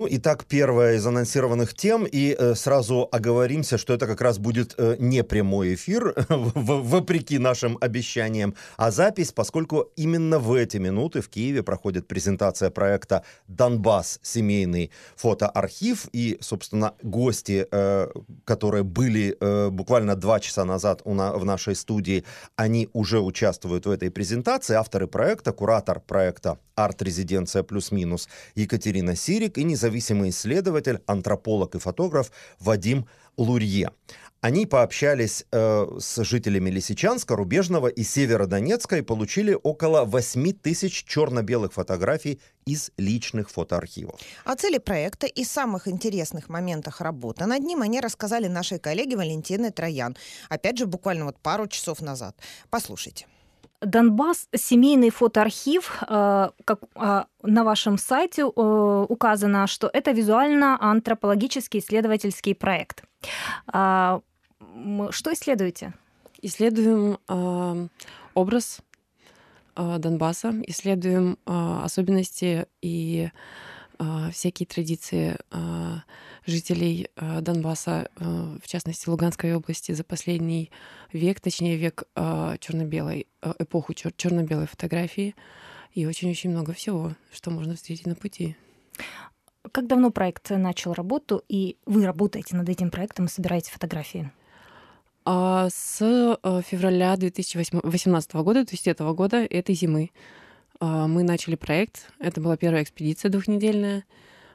Ну, итак, первая из анонсированных тем, и э, сразу оговоримся, что это как раз будет э, не прямой эфир, вопреки нашим обещаниям, а запись, поскольку именно в эти минуты в Киеве проходит презентация проекта «Донбасс. Семейный фотоархив», и, собственно, гости, э, которые были э, буквально два часа назад у на, в нашей студии, они уже участвуют в этой презентации. Авторы проекта, куратор проекта «Арт-резиденция плюс-минус» Екатерина Сирик и независимый независимый исследователь, антрополог и фотограф Вадим Лурье. Они пообщались э, с жителями Лисичанска, Рубежного и Северодонецка и получили около 8 тысяч черно-белых фотографий из личных фотоархивов. О цели проекта и самых интересных моментах работы над ним они рассказали нашей коллеге Валентине Троян. Опять же, буквально вот пару часов назад. Послушайте. Донбасс семейный фотоархив, э, как э, на вашем сайте э, указано, что это визуально-антропологический исследовательский проект. А, что исследуете? Исследуем образ Донбасса, исследуем особенности и всякие традиции жителей э, Донбасса, в частности Луганской области, за последний век, точнее век черно-белой, эпоху черно-белой фотографии. И очень-очень много всего, что можно встретить на пути. Как давно проект начал работу, и вы работаете над этим проектом и собираете фотографии? А, с февраля 2018 года, то есть этого года, этой зимы, мы начали проект. Это была первая экспедиция двухнедельная.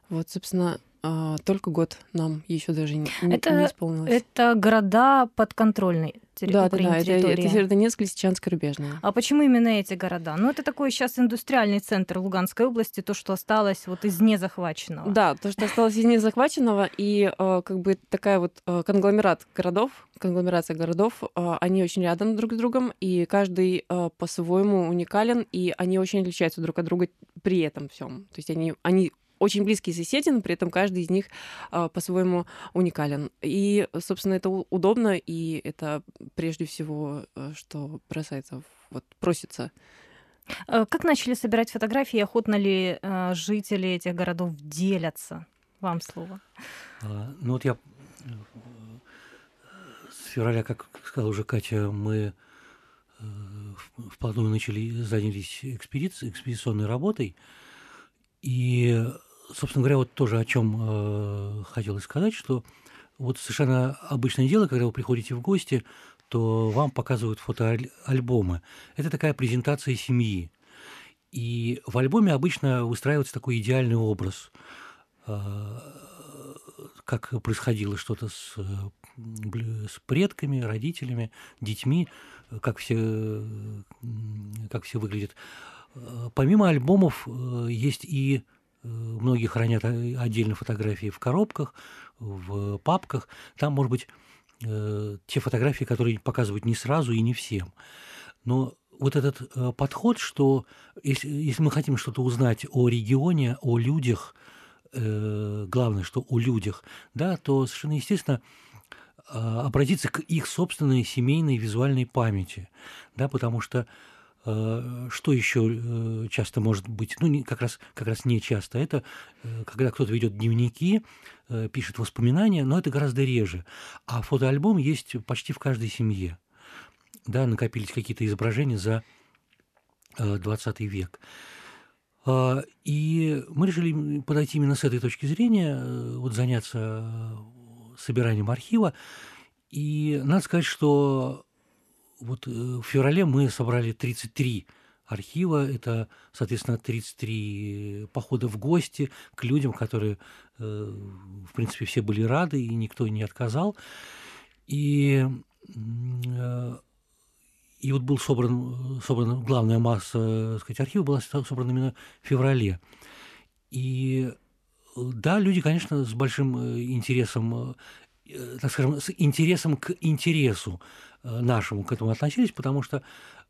Вот, собственно, а, только год нам еще даже не, это, не исполнилось. Это города подконтрольные да, да, да, это, это Северодонецк, Лисичанск, Рубежное. А почему именно эти города? Ну, это такой сейчас индустриальный центр Луганской области, то, что осталось вот из незахваченного. Да, то, что осталось из незахваченного, и э, как бы такая вот э, конгломерат городов, конгломерация городов, э, они очень рядом друг с другом, и каждый э, по-своему уникален, и они очень отличаются друг от друга при этом всем. То есть они, они очень близкие соседи, но при этом каждый из них а, по-своему уникален. И, собственно, это удобно, и это прежде всего, э, что бросается, вот просится э, как начали собирать фотографии? Охотно ли э, жители этих городов делятся? Вам слово. А, ну вот я с февраля, как сказала уже Катя, мы вплотную начали, занялись экспедицией, экспедиционной работой. И собственно говоря, вот тоже о чем э, хотелось сказать, что вот совершенно обычное дело, когда вы приходите в гости, то вам показывают фотоальбомы. Это такая презентация семьи. И в альбоме обычно выстраивается такой идеальный образ, э, как происходило что-то с, с предками, родителями, детьми, как все, как все выглядит. Помимо альбомов э, есть и Многие хранят отдельно фотографии в коробках, в папках. Там, может быть, э, те фотографии, которые показывают не сразу и не всем. Но вот этот э, подход, что если, если мы хотим что-то узнать о регионе, о людях, э, главное, что о людях, да, то совершенно естественно обратиться к их собственной семейной визуальной памяти, да, потому что Э, что еще э, часто может быть, ну, как раз, как раз не часто, это э, когда кто-то ведет дневники, пишет воспоминания, но это гораздо реже. А фотоальбом есть почти в каждой семье. Да, накопились какие-то изображения за 20 век. И мы решили подойти именно с этой точки зрения, вот заняться собиранием архива. И надо сказать, что вот э, в феврале мы собрали 33 архива. Это, соответственно, 33 похода в гости к людям, которые, э, в принципе, все были рады, и никто не отказал. И, э, и вот был собран, собрана главная масса, так сказать, архива была собрана именно в феврале. И да, люди, конечно, с большим интересом так скажем, с интересом к интересу Э, нашему к этому относились, потому что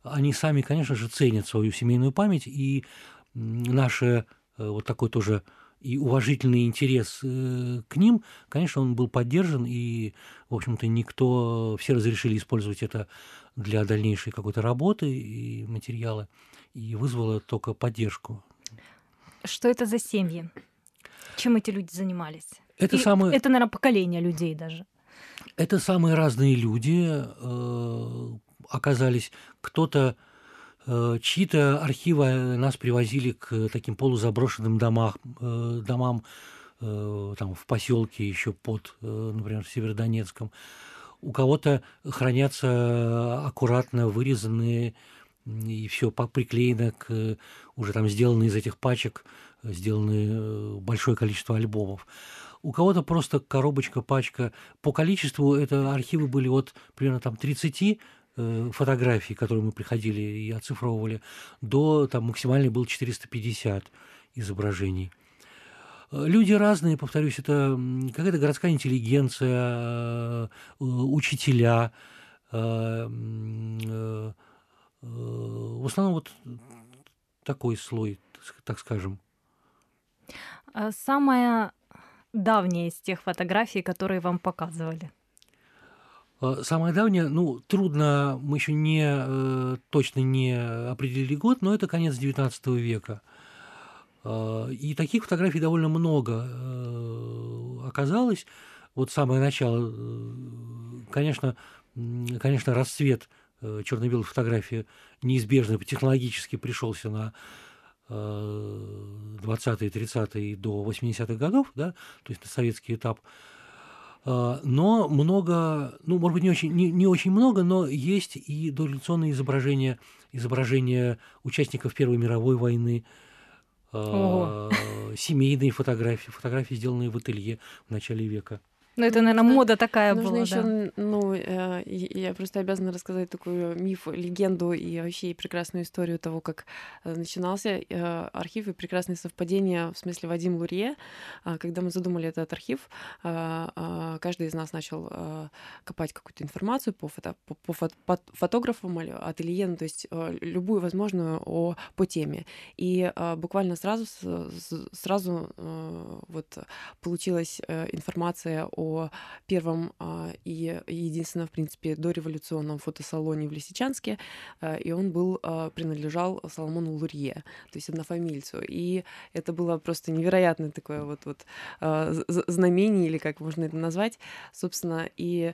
они сами, конечно же, ценят свою семейную память, и наш э, вот такой тоже и уважительный интерес э, к ним, конечно, он был поддержан, и, в общем-то, никто, все разрешили использовать это для дальнейшей какой-то работы и материала, и вызвало только поддержку. Что это за семьи? Чем эти люди занимались? Это И самое... Это, наверное, поколение людей даже. Это самые разные люди э, оказались. Кто-то, э, чьи-то архивы нас привозили к таким полузаброшенным домах, э, домам э, там, в поселке еще под, э, например, Северодонецком. У кого-то хранятся аккуратно вырезанные и все приклеено к уже там сделанные из этих пачек, сделаны э, большое количество альбомов. У кого-то просто коробочка, пачка. По количеству это архивы были от примерно там 30 э, фотографий, которые мы приходили и оцифровывали, до там максимальный был 450 изображений. Э, люди разные, повторюсь, это какая-то городская интеллигенция, э, учителя, в основном вот такой слой, так скажем. А самая давняя из тех фотографий, которые вам показывали? А, самое давнее, ну, трудно, мы еще не э, точно не определили год, но это конец XIX века. А, и таких фотографий довольно много э, оказалось. Вот самое начало, э, конечно, конечно, расцвет черно-белой фотографии неизбежно технологически пришелся на 20-е, 30-е до 80-х годов, да, то есть на советский этап. А, но много, ну, может быть, не очень, не, не очень много, но есть и дореволюционные изображения, изображения участников Первой мировой войны, Ого. семейные фотографии, фотографии, сделанные в ателье в начале века. Ну, это, наверное, мода такая Нужно была, еще, да. ну, э, я просто обязана рассказать такую миф, легенду и вообще прекрасную историю того, как э, начинался э, архив и прекрасные совпадения, в смысле Вадим Лурье. Э, когда мы задумали этот архив, э, э, каждый из нас начал э, копать какую-то информацию по, фото, по, по, фото, по фотографам, ателье, ну, то есть э, любую возможную о, по теме. И буквально сразу, сразу э, вот получилась информация о о первом а, и единственном, в принципе, дореволюционном фотосалоне в Лисичанске, а, и он был, а, принадлежал Соломону Лурье, то есть однофамильцу. И это было просто невероятное такое вот, вот знамение, или как можно это назвать, собственно, и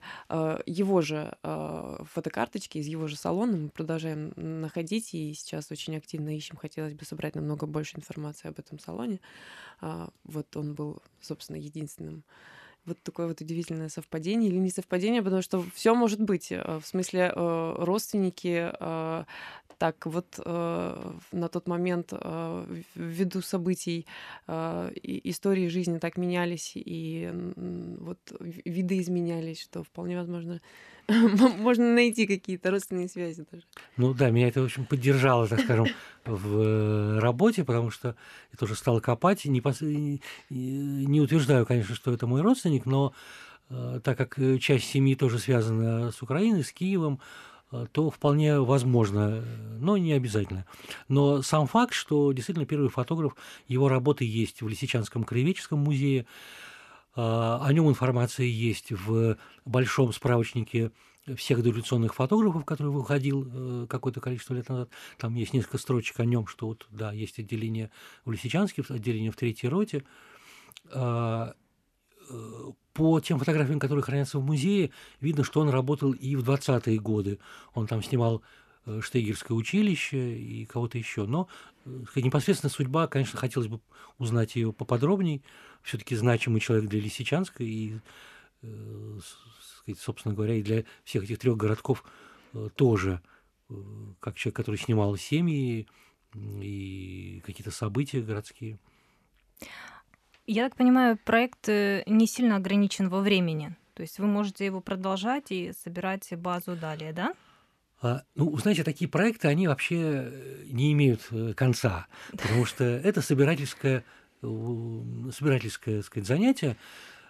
его же фотокарточки из его же салона мы продолжаем находить, и сейчас очень активно ищем, хотелось бы собрать намного больше информации об этом салоне. Вот он был, собственно, единственным вот такое вот удивительное совпадение или не совпадение, потому что все может быть. Э, в смысле, э, родственники э, так вот на тот момент ввиду событий истории жизни так менялись и виды изменялись, что вполне возможно можно найти какие-то родственные связи даже. Ну да, меня это, в общем, поддержало, так скажем, в э, работе, потому что я тоже стал копать. Не, пос... не утверждаю, конечно, что это мой родственник, но э, так как часть семьи тоже связана с Украиной, с Киевом, э, то вполне возможно, но не обязательно. Но сам факт, что действительно первый фотограф, его работы есть в Лисичанском краеведческом музее, о нем информация есть в большом справочнике всех дореволюционных фотографов, который выходил э, какое-то количество лет назад. Там есть несколько строчек о нем, что вот, да, есть отделение в Лисичанске, отделение в Третьей роте. А, э, по тем фотографиям, которые хранятся в музее, видно, что он работал и в 20-е годы. Он там снимал Штейгерское училище и кого-то еще. Но непосредственно судьба, конечно, хотелось бы узнать ее поподробнее все-таки значимый человек для Лисичанска и, э, собственно говоря, и для всех этих трех городков э, тоже, э, как человек, который снимал семьи и какие-то события городские. Я так понимаю, проект не сильно ограничен во времени. То есть вы можете его продолжать и собирать базу далее, да? А, ну, знаете, такие проекты, они вообще не имеют конца, потому что это собирательская собирательское так сказать, занятие,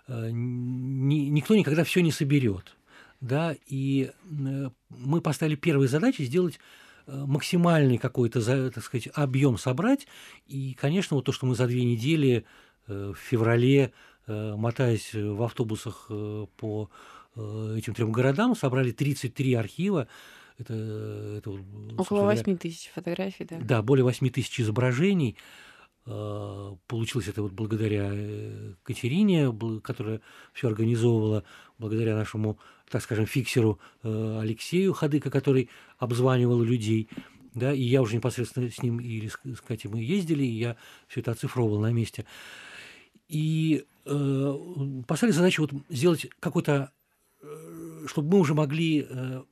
э, никто никогда все не соберет. Да, и э, мы поставили первые задачи сделать э, максимальный какой-то, так сказать, объем собрать. И, конечно, вот то, что мы за две недели в феврале, мотаясь в автобусах по этим трем городам, собрали 33 архива. Это, это Около 8 тысяч фотографий, да? Да, более 8 тысяч изображений. Э, получилось это вот благодаря э, Катерине, которая все организовывала, благодаря нашему, так скажем, фиксеру э, Алексею Хадыка, который обзванивал людей. Да, и я уже непосредственно с ним и с Катей мы ездили, и я все это оцифровывал на месте. И э, поставили задачу вот сделать какой-то чтобы мы уже могли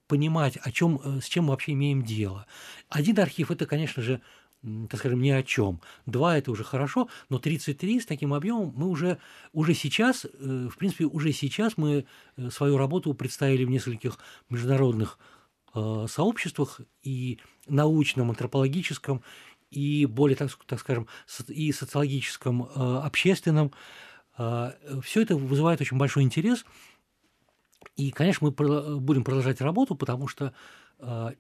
понимать, о чем, с чем мы вообще имеем дело. Один архив это, конечно же, так скажем, ни о чем. Два – это уже хорошо, но 33 с таким объемом мы уже, уже сейчас, э, в принципе, уже сейчас мы э, свою работу представили в нескольких международных э, сообществах и научном, антропологическом, и более, так, так скажем, и социологическом, общественном. Все это вызывает очень большой интерес. И, конечно, мы будем продолжать работу, потому что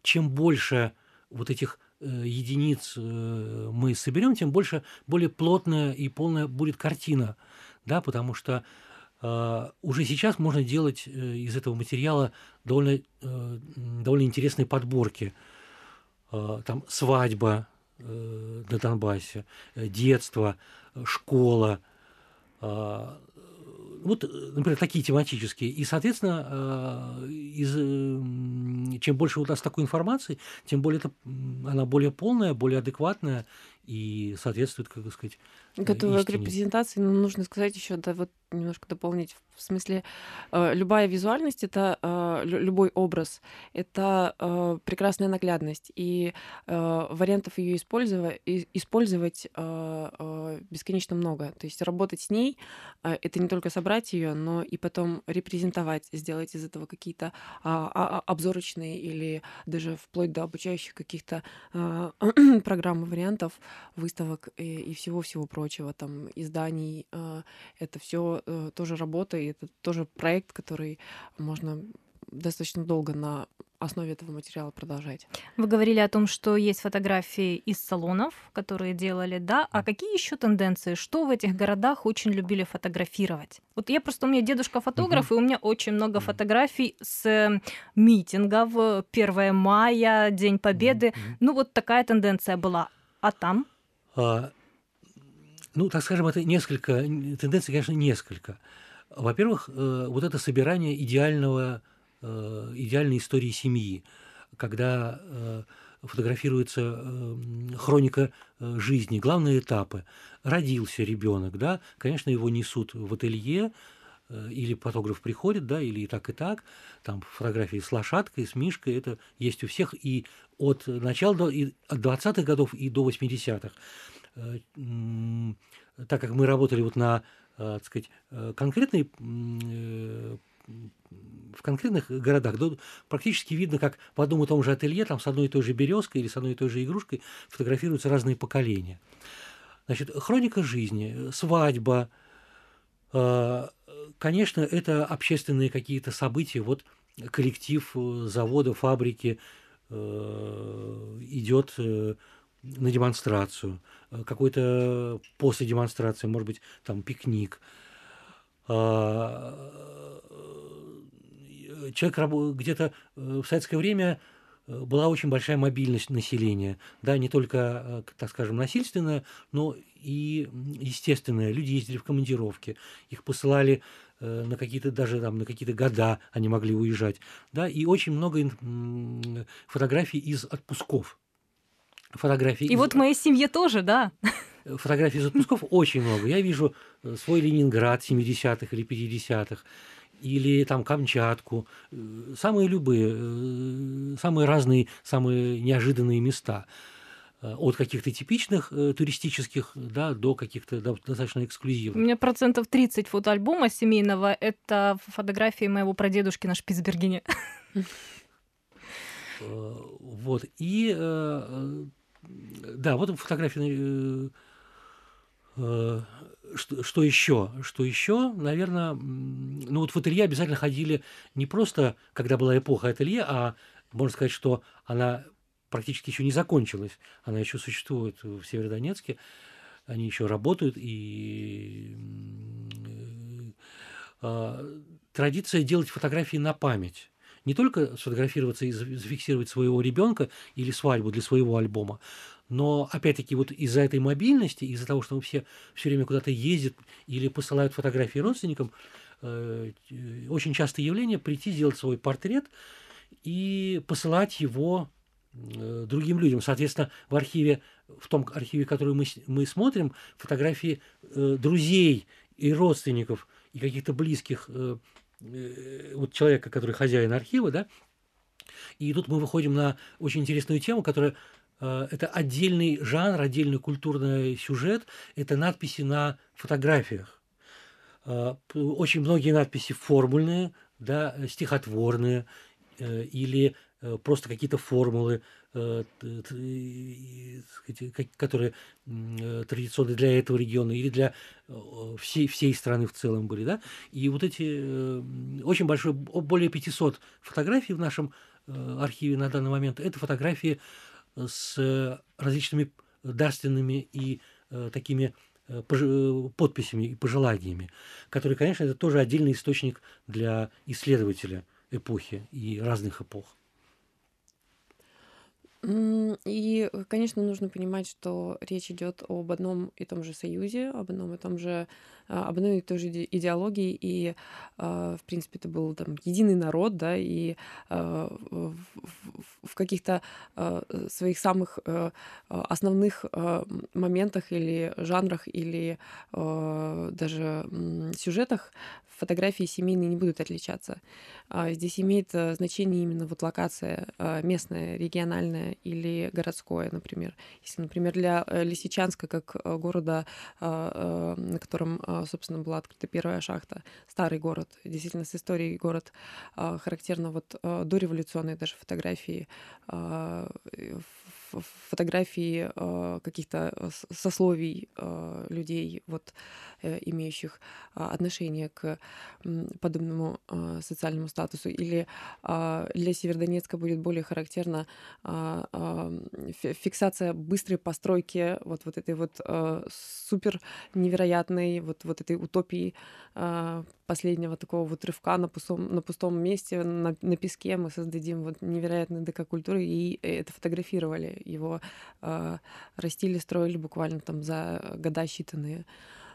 чем больше вот этих Э, единиц э, мы соберем, тем больше, более плотная и полная будет картина, да, потому что э, уже сейчас можно делать из этого материала довольно, довольно интересные подборки. Там свадьба на Донбассе, детство, школа, вот, например, такие тематические. И, соответственно, э, из, чем больше у нас такой информации, тем более это, она более полная, более адекватная и соответствует, как сказать, Готовая истине. к репрезентации, но нужно сказать еще, да, вот немножко дополнить. В смысле, э, любая визуальность это э, любой образ, это э, прекрасная наглядность, и вариантов ее использовать, использовать бесконечно много. То есть работать с ней это не только собрать ее, но и потом репрезентовать, сделать из этого какие-то а, а, обзорочные или даже вплоть до обучающих каких-то программ вариантов, выставок и всего-всего прочего, там изданий. Это все тоже работа, и это тоже проект, который можно достаточно долго на основе этого материала продолжать. Вы говорили о том, что есть фотографии из салонов, которые делали, да? А какие еще тенденции? Что в этих городах очень любили фотографировать? Вот я просто, у меня дедушка фотограф, uh-huh. и у меня очень много uh-huh. фотографий с э, митингов, 1 мая, День Победы. Uh-huh. Ну вот такая тенденция была. А там? А, ну, так скажем, это несколько, тенденций, конечно, несколько. Во-первых, э, вот это собирание идеального, э, идеальной истории семьи, когда э, фотографируется хроника жизни, главные этапы. Родился ребенок, да, конечно, его несут в ателье, или фотограф приходит, да, или и так, и так. Там фотографии с лошадкой, с мишкой, это есть у всех и от начала, до, и от 20-х годов и до 80-х. Э, так как мы работали вот на, э, так сказать, э, конкретной в конкретных городах да, практически видно, как в одном и том же ателье, там с одной и той же березкой или с одной и той же игрушкой фотографируются разные поколения. Значит, хроника жизни, свадьба, конечно, это общественные какие-то события, вот коллектив завода, фабрики идет на демонстрацию, э, какой-то после демонстрации, может быть, там пикник. А, э, человек где-то э, в советское время была очень большая мобильность населения, да, не только, так скажем, насильственная, но и естественная. Люди ездили в командировки, их посылали на какие-то даже там на какие-то года они могли уезжать, да, и очень много фотографий из отпусков, фотографий. И из... вот в моей семье тоже, да. Фотографий из отпусков очень много. Я вижу э, свой Ленинград 70-х или 50-х, или там Камчатку, э, самые любые, э, самые разные, самые неожиданные места от каких-то типичных туристических да, до каких-то достаточно эксклюзивных. У меня процентов 30 фотоальбома семейного – это фотографии моего прадедушки на Шпицбергене. Вот. И да, вот фотографии. Э, э, что, что еще? Что еще? Наверное, ну вот в ателье обязательно ходили не просто, когда была эпоха ателье, а можно сказать, что она практически еще не закончилась. Она еще существует в Северодонецке. Они еще работают. И э, традиция делать фотографии на память не только сфотографироваться и зафиксировать своего ребенка или свадьбу для своего альбома, Но, опять-таки, вот из-за этой мобильности, из-за того, что все все время куда-то ездят или посылают фотографии родственникам, э, очень частое явление прийти, сделать свой портрет и посылать его э, другим людям. Соответственно, в архиве, в том архиве, который мы, мы смотрим, фотографии э, друзей и родственников и каких-то близких э, э, вот человека, который хозяин архива, да, и тут мы выходим на очень интересную тему, которая э, это отдельный жанр, отдельный культурный сюжет, это надписи на фотографиях. Э, очень многие надписи формульные, да, стихотворные э, или просто какие-то формулы, которые традиционны для этого региона или для всей, всей страны в целом были. Да? И вот эти очень большой, более 500 фотографий в нашем Э, архиве на данный момент, это фотографии с различными дарственными и э, такими э, подписями и пожеланиями, которые, конечно, это тоже отдельный источник для исследователя эпохи и разных эпох. И, конечно, нужно понимать, что речь идет об одном и том же союзе, об одном и том же, а, об одной и той же идеологии, и, а, в принципе, это был там единый народ, да, и а, в каких-то своих самых основных моментах или жанрах или даже сюжетах фотографии семейные не будут отличаться. А, здесь имеет э, значение именно вот локация а, местная, региональная или городское, например. Если, например, для э, Лисичанска, как э, города, а, на котором, собственно, была открыта первая шахта, старый город, действительно с историей город, характерно вот дореволюционные даже фотографии фотографии э, каких-то э, сословий э, людей, вот, имеющих э, отношение к подобному социальному статусу. Или э, для Северодонецка будет более характерна э, фиксация быстрой постройки вот, вот этой вот супер невероятной вот, вот этой утопии последнего такого вот рывка на пустом, на пустом месте, на, на песке мы создадим вот невероятную ДК-культуру, и это фотографировали. Его э, растили, строили буквально там за года считанные.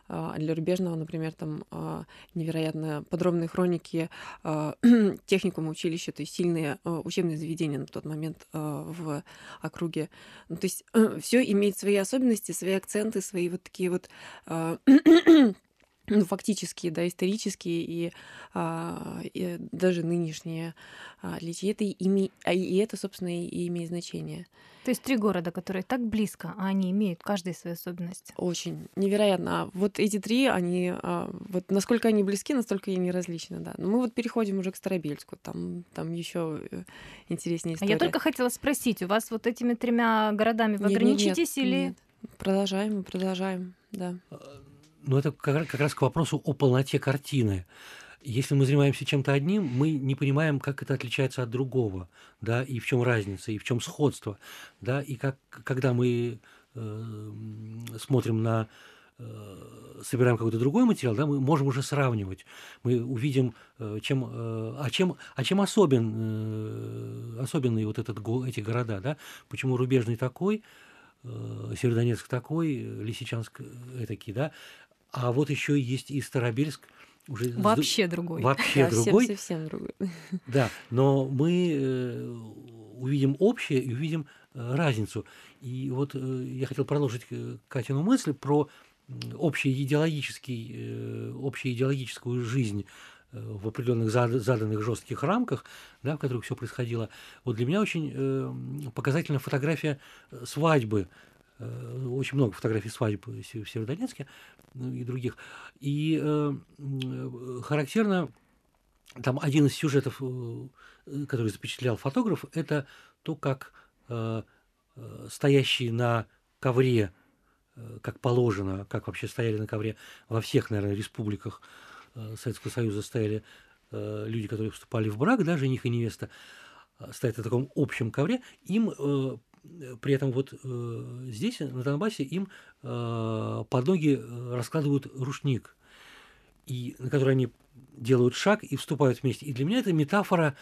А для Рубежного, например, там а, невероятно подробные хроники а, техникума училища, то есть сильные учебные заведения на тот момент в округе. Ну, то есть все имеет свои особенности, свои акценты, свои вот такие вот ну, фактические, да, исторические и, а, и даже нынешние а. Это ими, а, и это, собственно, и, имеет значение. То есть три города, которые так близко, а они имеют каждый свою особенность. Очень невероятно. Вот эти три, они а, вот насколько они близки, настолько и не различны, да. Но мы вот переходим уже к Старобельску, там, там еще э, интереснее история. А я только хотела спросить, у вас вот этими тремя городами вы нет, ограничитесь нет, нет, или? Нет. Продолжаем, продолжаем, да. Ну, это как, раз к вопросу о полноте картины. Если мы занимаемся чем-то одним, мы не понимаем, как это отличается от другого, да, и в чем разница, и в чем сходство, да, и как, когда мы э, смотрим на э, собираем какой-то другой материал, да, мы можем уже сравнивать. Мы увидим, э, чем, э, а чем, а чем особен, особенный вот этот, эти города, да, почему рубежный такой, Северодонецк такой, Лисичанск этакий, да, а вот еще есть и Старобельск, уже вообще другой. Вообще да, другой. Совсем, совсем другой. Да, но мы э, увидим общее и увидим э, разницу. И вот э, я хотел продолжить Катину мысль про общий идеологический, общую идеологическую жизнь в определенных заданных жестких рамках, да, в которых все происходило. Вот для меня очень показательна фотография свадьбы очень много фотографий свадеб в Северодонецке ну, и других. И э, характерно, там один из сюжетов, э, который запечатлял фотограф, это то, как э, э стоящие на ковре, э, как положено, как вообще стояли на ковре во всех, наверное, республиках Советского Союза стояли люди, которые вступали в брак, да, жених и невеста, стоят на таком общем ковре, им при этом вот э, здесь, на Донбассе, им э, под ноги э, раскладывают рушник, и, на который они делают шаг и вступают вместе. И для меня это метафора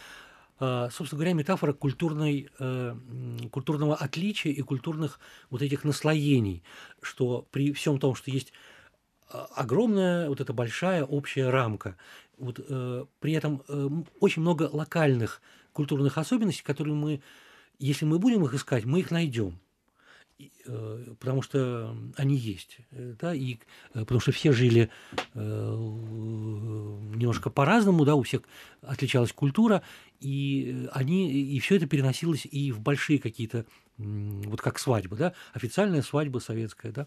а, собственно говоря, метафора культурной, э, культурного отличия и культурных вот этих наслоений, что при всем том, что есть а, огромная вот эта большая общая рамка, вот, э, при этом э, очень много локальных культурных особенностей, которые мы, если мы будем их искать, мы их найдем. Э, потому что они есть, э, да, и э, потому что все жили немножко по-разному, да, у всех отличалась культура, и они, и все это переносилось и в большие какие-то, вот как свадьба, да, официальная свадьба советская, да,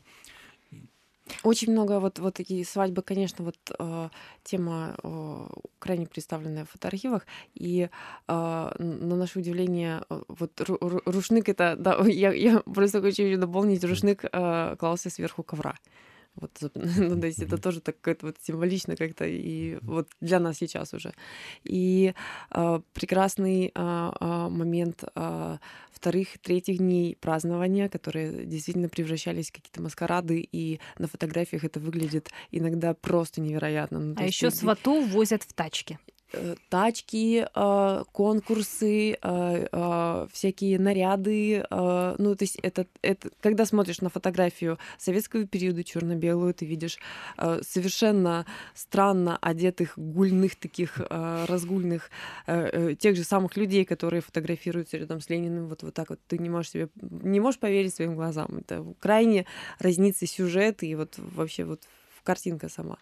очень много вот, вот такие свадьбы, конечно, вот э, тема э, крайне представленная в фотоархивах. И э, на наше удивление, вот рушник это, да, я, я просто хочу дополнить, рушник э, клался сверху ковра. Вот, ну, то есть это тоже так как вот символично как-то и вот для нас сейчас уже. И э, прекрасный э, э, момент э, вторых, третьих дней празднования, которые действительно превращались в какие-то маскарады, и на фотографиях это выглядит иногда просто невероятно. Ну, а еще ты... свату возят в тачке. Э, тачки, э, конкурсы, э, всякие наряды. Ну, то есть это, это когда смотришь на фотографию советского периода черно-белую, ты видишь совершенно странно одетых гульных таких разгульных тех же самых людей, которые фотографируются рядом с Лениным. Вот, вот так вот ты не можешь себе не можешь поверить своим глазам. Это крайне разнится сюжет и вот вообще вот картинка сама.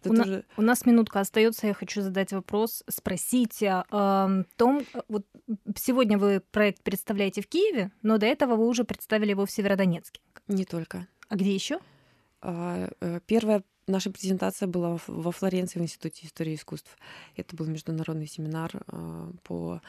Это у, тоже... на, у нас минутка остается, я хочу задать вопрос, спросить о э, том, вот сегодня вы проект представляете в Киеве, но до этого вы уже представили его в Северодонецке. Не только. А где еще? А, э, первая наша презентация была во Флоренции в Институте истории искусств. Это был международный семинар а, по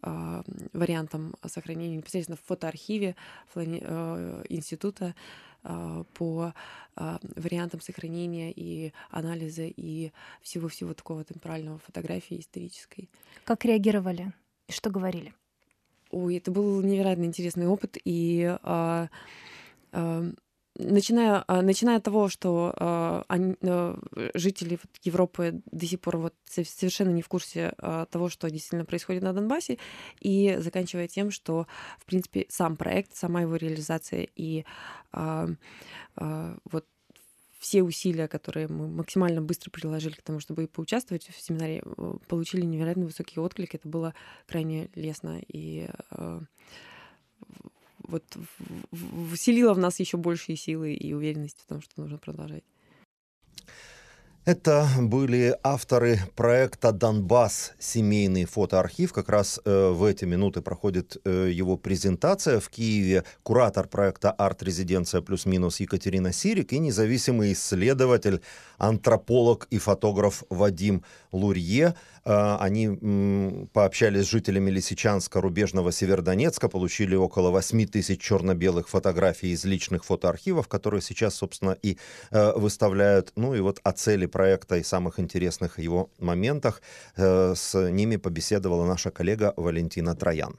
вариантам сохранения непосредственно в фотоархиве э, института а, по а, вариантам сохранения и анализа и всего-всего такого темпорального фотографии исторической. Как реагировали и что говорили? Ой, это был невероятно интересный опыт, и а, а, начиная, а, начиная от того, что э, они, э, жители Европы до сих пор вот совершенно не в курсе э, того, что действительно происходит на Донбассе, и заканчивая тем, что, в принципе, сам проект, сама его реализация и э, э, вот все усилия, которые мы максимально быстро приложили к тому, чтобы поучаствовать в семинаре, получили невероятно высокий отклик. Это было крайне лестно и э, вот вселила в нас еще большие силы и уверенность в том, что нужно продолжать. Это были авторы проекта «Донбасс. Семейный фотоархив». Как раз э, в эти минуты проходит э, его презентация в Киеве. Куратор проекта «Арт-резиденция плюс-минус» Екатерина Сирик и независимый исследователь, антрополог и фотограф Вадим Лурье. Э, они пообщались с жителями Лисичанска, рубежного Северодонецка, получили около 8 тысяч черно-белых фотографий из личных фотоархивов, которые сейчас, собственно, и э, выставляют. Ну и вот о цели проекта и самых интересных его моментах. Э, с ними побеседовала наша коллега Валентина Троян.